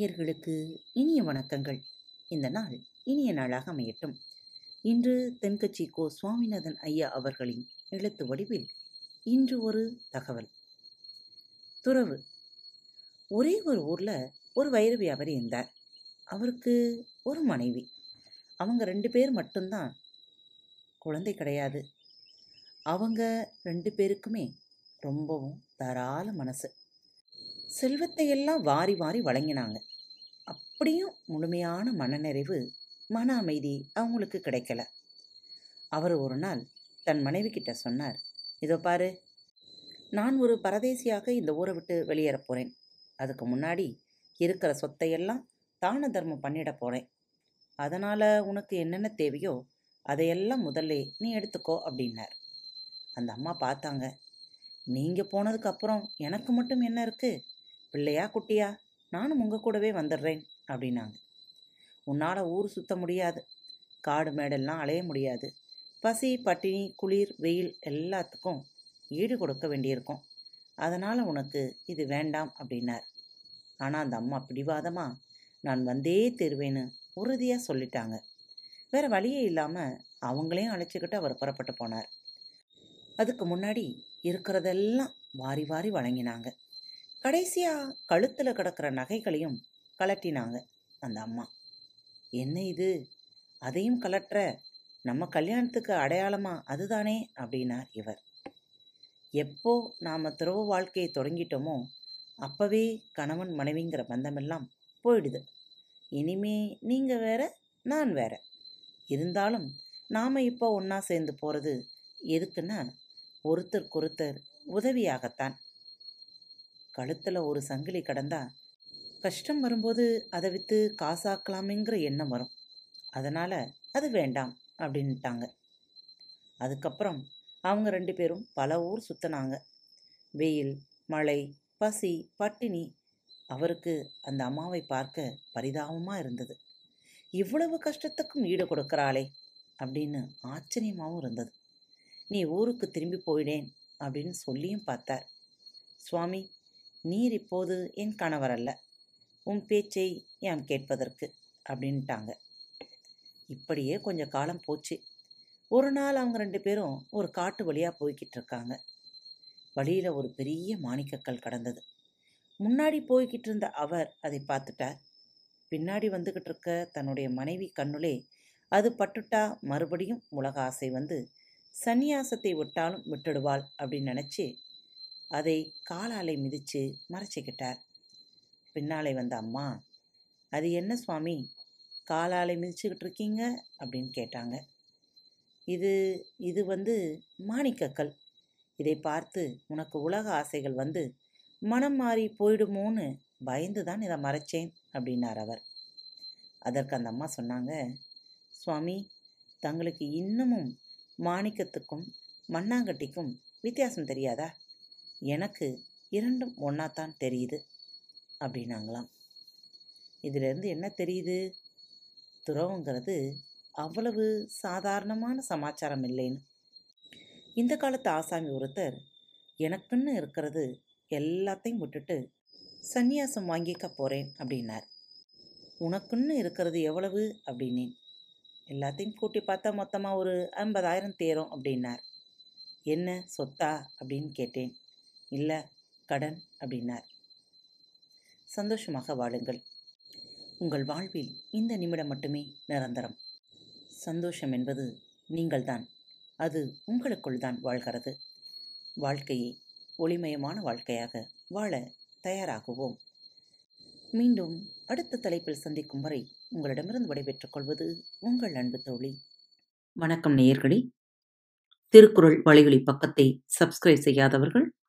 நேயர்களுக்கு இனிய வணக்கங்கள். இந்த நாள் இனிய நாளாக அமையட்டும். இன்று தென்கட்சி கோ. சுவாமிநாதன் ஐயா அவர்களின் எழுத்து வடிவில் இன்று ஒரு தகவல். துறவு. ஒரே ஒரு ஊரில் ஒரு வைர வியாபாரி இருந்தார். அவருக்கு ஒரு மனைவி. அவங்க ரெண்டு பேர் மட்டும்தான். குழந்தை கிடையாது. அவங்க ரெண்டு பேருக்குமே ரொம்பவும் தாராள மனசு. செல்வத்தை எல்லாம் வாரி வாரி வழங்கினாங்க. அப்படியும் முழுமையான மனநிறைவு மன அமைதி அவங்களுக்கு கிடைக்கல. அவர் ஒரு நாள் தன் மனைவி கிட்ட சொன்னார் இதோ பாரு நான் ஒரு பரதேசியாக இந்த ஊரை விட்டு வெளியேறப் போகிறேன் அதுக்கு முன்னாடி இருக்கிற சொத்தையெல்லாம் தான தர்மம் பண்ணிட போகிறேன் அதனால் உனக்கு என்னென்ன தேவையோ அதையெல்லாம் முதல்ல நீ எடுத்துக்கோ அப்படின்னார். அந்த அம்மா பார்த்தாங்க நீங்கள் போனதுக்கு அப்புறம் எனக்கு மட்டும் என்ன இருக்குது பிள்ளையா குட்டியா? நானும் உங்கள் கூடவே வந்துடுறேன் அப்படின்னாங்க. உன்னால் ஊர் சுத்த முடியாது. காடு மேடெல்லாம் அலைய முடியாது. பசி பட்டினி குளிர் வெயில் எல்லாத்துக்கும் ஈடு கொடுக்க வேண்டியிருக்கும். அதனால் உனக்கு இது வேண்டாம் அப்படின்னார். ஆனால் அந்த அம்மா பிடிவாதமாக நான் வந்தே தருவேன்னு உறுதியாக சொல்லிட்டாங்க. வேறு வழியே இல்லாமல் அவங்களையும் அழைச்சிக்கிட்டு அவர் புறப்பட்டு போனார். அதுக்கு முன்னாடி இருக்கிறதெல்லாம் வாரி வாரி வழங்கினாங்க. கடைசியாக கழுத்தில் கிடக்கிற நகைகளையும் கலட்டினாங்க அந்த அம்மா. என்ன இது? அதையும் கலற்ற நம்ம கல்யாணத்துக்கு அடையாளமா அதுதானே? அப்படின்னார் இவர். எப்போ நாம் துறவு வாழ்க்கையை தொடங்கிட்டோமோ அப்போவே கணவன் மனைவிங்கிற பந்தமெல்லாம் போயிடுது. இனிமே நீங்கள் வேற நான் வேற. இருந்தாலும் நாம் இப்போ ஒன்றா சேர்ந்து போகிறது எதுக்குன்னா ஒருத்தருக்கொருத்தர் உதவியாகத்தான் கழுத்தில் ஒரு சங்கிலி கடந்தா கஷ்டம் வரும்போது அதை விற்று காசாக்கலாமேங்கிற எண்ணம் வரும். அதனால் அது வேண்டாம் அப்படின்ட்டாங்க. அதுக்கப்புறம் அவங்க ரெண்டு பேரும் பல ஊர் சுற்றினாங்க வெயில் மழை பசி பட்டினி அவருக்கு அந்த அம்மாவை பார்க்க பரிதாபமாக இருந்தது. இவ்வளவு கஷ்டத்துக்கும் ஈடு கொடுக்குறாளே அப்படின்னு ஆச்சரியமாகவும் இருந்தது. நீ ஊருக்கு திரும்பி போயிடேன் அப்படின்னு சொல்லியும் பார்த்தார். சுவாமி நீர் இப்போது என் கணவர் அல்ல. உன் பேச்சை யான் கேட்பதற்கு அப்படின்ட்டாங்க. இப்படியே கொஞ்சம் காலம் போச்சு. ஒரு நாள் அவங்க ரெண்டு பேரும் ஒரு காட்டு வழியாக போய்கிட்டு இருக்காங்க. வழியில் ஒரு பெரிய மாணிக்கக்கல் கடந்தது. முன்னாடி போய்கிட்டு இருந்த அவர் அதை பார்த்துட்டார். பின்னாடி வந்துக்கிட்டு இருக்க தன்னுடைய மனைவி கண்ணுலே அது பட்டுட்டா மறுபடியும் உலக ஆசை வந்து சந்நியாசத்தை விட்டாலும் விட்டுடுவாள் அப்படின்னு நினச்சி அதை காலாலை மிதித்து மறைச்சிக்கிட்டார். பின்னாலே வந்த அம்மா அது என்ன சுவாமி? காலாலை மிதிச்சுக்கிட்டு இருக்கீங்க? அப்படின்னு கேட்டாங்க. இது இது வந்து மாணிக்கக்கல். இதை பார்த்து உனக்கு உலக ஆசைகள் வந்து மனம் மாறி போயிடுமோன்னு பயந்து தான் இதை மறைச்சேன் அப்படின்னார் அவர். அதற்கு அந்த அம்மா சொன்னாங்க சுவாமி தங்களுக்கு இன்னமும் மாணிக்கத்துக்கும் மண்ணாங்கட்டிக்கும் வித்தியாசம் தெரியாதா? எனக்கு இரண்டும் ஒன்றாத்தான் தெரியுது அப்படின்னாங்களாம். இதிலிருந்து என்ன தெரியுது? துறவுங்கிறது அவ்வளவு சாதாரணமான சமாச்சாரம் இல்லைன்னு. இந்த காலத்து ஆசாமி ஒருத்தர் எனக்குன்னு இருக்கிறது எல்லாத்தையும் விட்டுட்டு சந்நியாசம் வாங்கிக்க போகிறேன் அப்படின்னார். உனக்குன்னு இருக்கிறது எவ்வளவு? அப்படின்னேன். எல்லாத்தையும் கூட்டி பார்த்தா மொத்தமாக ஒரு ஐம்பதாயிரம் தேரும் அப்படின்னார். என்ன சொத்தா? அப்படின்னு கேட்டேன். இல்லை கடன் அப்படின்னார். சந்தோஷமாக வாழுங்கள். உங்கள் வாழ்வில் இந்த நிமிடம் மட்டுமே நிரந்தரம். சந்தோஷம் என்பது நீங்கள்தான். அது உங்களுக்குள் தான் வாழ்கிறது. வாழ்க்கையை ஒளிமயமான வாழ்க்கையாக வாழ தயாராகுவோம். மீண்டும் அடுத்த தலைப்பில் சந்திக்கும் வரை உங்களிடமிருந்து விடைபெற்றுக் கொள்வது உங்கள் அன்பு தோழி. வணக்கம் நேயர்களே. திருக்குறள் வழிகளி பக்கத்தை சப்ஸ்கிரைப் செய்யாதவர்கள்